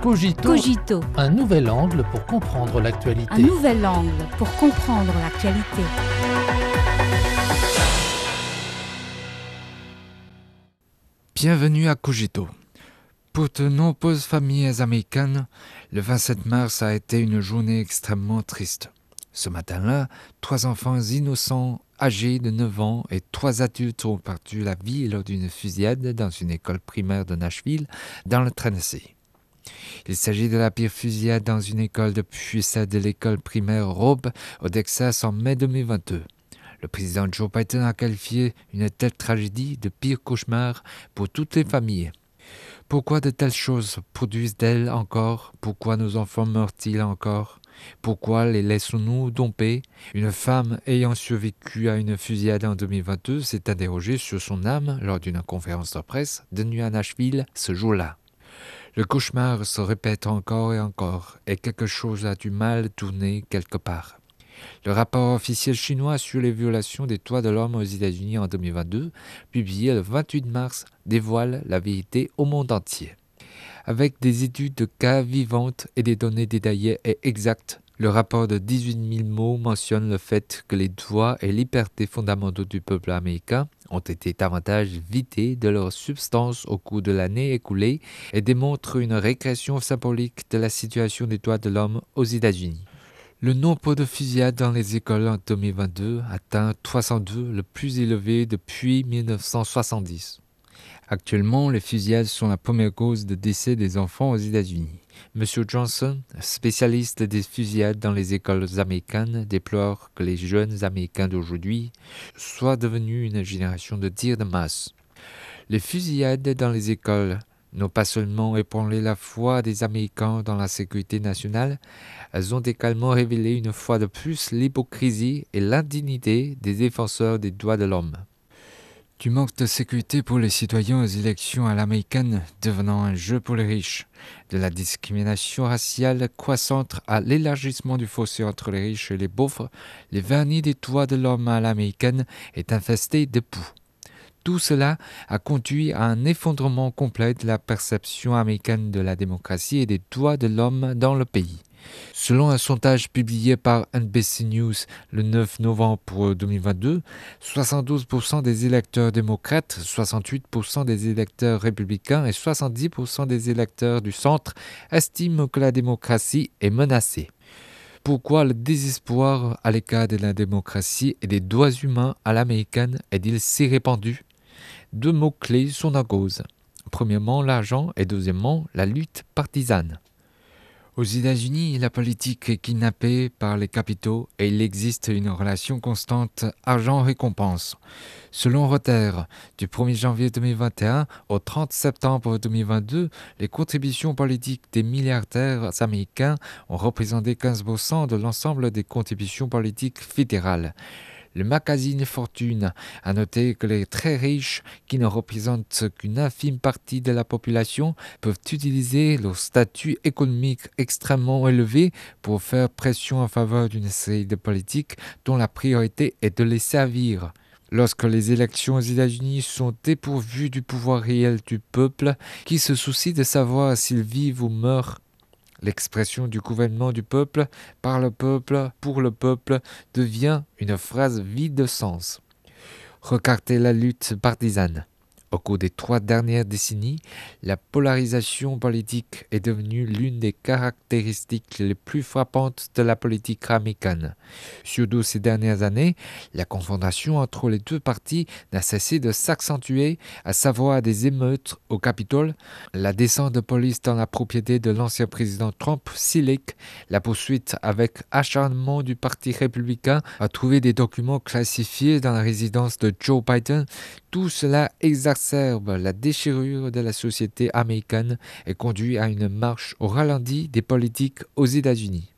Cogito, Cogito, un nouvel angle pour comprendre l'actualité. un nouvel angle pour comprendre l'actualité. Bienvenue à Cogito. Pour de nombreuses familles américaines, le 27 mars a été une journée extrêmement triste. Ce matin-là, trois enfants innocents âgés de 9 ans et trois adultes ont perdu la vie lors d'une fusillade dans une école primaire de Nashville, dans le Tennessee. Il s'agit de la pire fusillade dans une école depuis celle de l'école primaire Robe au Texas en mai 2022. Le président Joe Biden a qualifié une telle tragédie de pire cauchemar pour toutes les familles. Pourquoi de telles choses produisent-elles encore? Pourquoi nos enfants meurent-ils encore? Pourquoi les laissons-nous domper? Une femme ayant survécu à une fusillade en 2022 s'est interrogée sur son âme lors d'une conférence de presse tenue à Nashville ce jour-là. Le cauchemar se répète encore et encore, et quelque chose a du mal tourné quelque part. Le rapport officiel chinois sur les violations des droits de l'homme aux États-Unis en 2022, publié le 28 mars, dévoile la vérité au monde entier. Avec des études de cas vivantes et des données détaillées et exactes, le rapport de 18 000 mots mentionne le fait que les droits et libertés fondamentaux du peuple américain ont été davantage vidés de leur substance au cours de l'année écoulée et démontre une régression symbolique de la situation des droits de l'homme aux États-Unis. Le nombre de fusillades dans les écoles en 2022 atteint 302, le plus élevé depuis 1970. Actuellement, les fusillades sont la première cause de décès des enfants aux États-Unis. Monsieur Johnson, spécialiste des fusillades dans les écoles américaines, déplore que les jeunes Américains d'aujourd'hui soient devenus une génération de tirs de masse. Les fusillades dans les écoles n'ont pas seulement ébranlé la foi des Américains dans la sécurité nationale, elles ont également révélé une fois de plus l'hypocrisie et l'indignité des défenseurs des droits de l'homme. Du manque de sécurité pour les citoyens aux élections à l'américaine devenant un jeu pour les riches, de la discrimination raciale croissante à l'élargissement du fossé entre les riches et les pauvres, le vernis des droits de l'homme à l'américaine est infesté de poux. Tout cela a conduit à un effondrement complet de la perception américaine de la démocratie et des droits de l'homme dans le pays. Selon un sondage publié par NBC News le 9 novembre 2022, 72% des électeurs démocrates, 68% des électeurs républicains et 70% des électeurs du centre estiment que la démocratie est menacée. Pourquoi le désespoir à l'égard de la démocratie et des droits humains à l'américaine est-il si répandu? Deux mots-clés sont en cause. Premièrement, l'argent et deuxièmement, la lutte partisane. Aux États-Unis, la politique est kidnappée par les capitaux et il existe une relation constante argent-récompense. Selon Reuters, du 1er janvier 2021 au 30 septembre 2022, les contributions politiques des milliardaires américains ont représenté 15% de l'ensemble des contributions politiques fédérales. Le magazine Fortune a noté que les très riches, qui ne représentent qu'une infime partie de la population, peuvent utiliser leur statut économique extrêmement élevé pour faire pression en faveur d'une série de politiques dont la priorité est de les servir. Lorsque les élections aux États-Unis sont dépourvues du pouvoir réel du peuple, qui se soucie de savoir s'ils vivent ou meurent, L'expression du gouvernement du peuple, par le peuple, pour le peuple, devient une phrase vide de sens. Regardez la lutte partisane. Au cours des trois dernières décennies, la polarisation politique est devenue l'une des caractéristiques les plus frappantes de la politique américaine. Surtout ces dernières années, la confrontation entre les deux partis n'a cessé de s'accentuer, à savoir des émeutes au Capitole, la descente de police dans la propriété de l'ancien président Trump, Silic, la poursuite avec acharnement du Parti républicain à trouver des documents classifiés dans la résidence de Joe Biden, tout cela exacerbe la déchirure de la société américaine et conduit à une marche au ralenti des politiques aux États-Unis.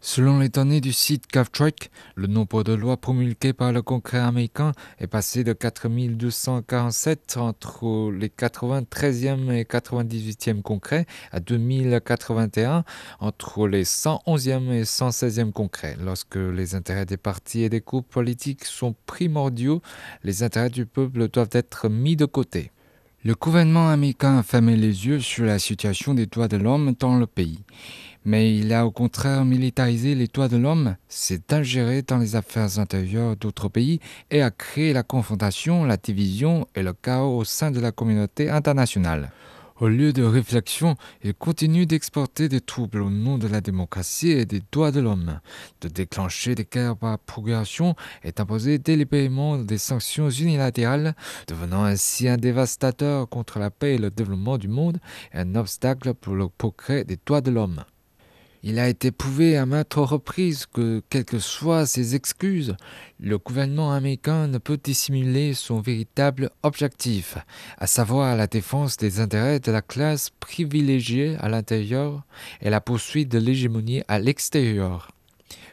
Selon les données du site GovTrack, le nombre de lois promulguées par le Congrès américain est passé de 4247 entre les 93e et 98e congrès à 2081 entre les 111e et 116e congrès. Lorsque les intérêts des partis et des groupes politiques sont primordiaux, les intérêts du peuple doivent être mis de côté. Le gouvernement américain a fermé les yeux sur la situation des droits de l'homme dans le pays. Mais il a au contraire militarisé les droits de l'homme, s'est ingéré dans les affaires intérieures d'autres pays et a créé la confrontation, la division et le chaos au sein de la communauté internationale. Au lieu de réflexion, il continue d'exporter des troubles au nom de la démocratie et des droits de l'homme, de déclencher des guerres par progression et d'imposer délibérément des sanctions unilatérales, devenant ainsi un dévastateur contre la paix et le développement du monde et un obstacle pour le progrès des droits de l'homme. Il a été prouvé à maintes reprises que, quelles que soient ses excuses, le gouvernement américain ne peut dissimuler son véritable objectif, à savoir la défense des intérêts de la classe privilégiée à l'intérieur et la poursuite de l'hégémonie à l'extérieur.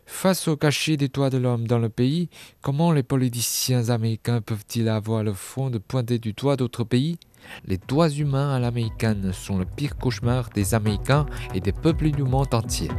Face au cachet des droits de l'homme dans le pays, comment les politiciens américains peuvent-ils avoir le fond de pointer du doigt d'autres pays les droits humains à l'américaine sont le pire cauchemar des Américains et des peuples du monde entier.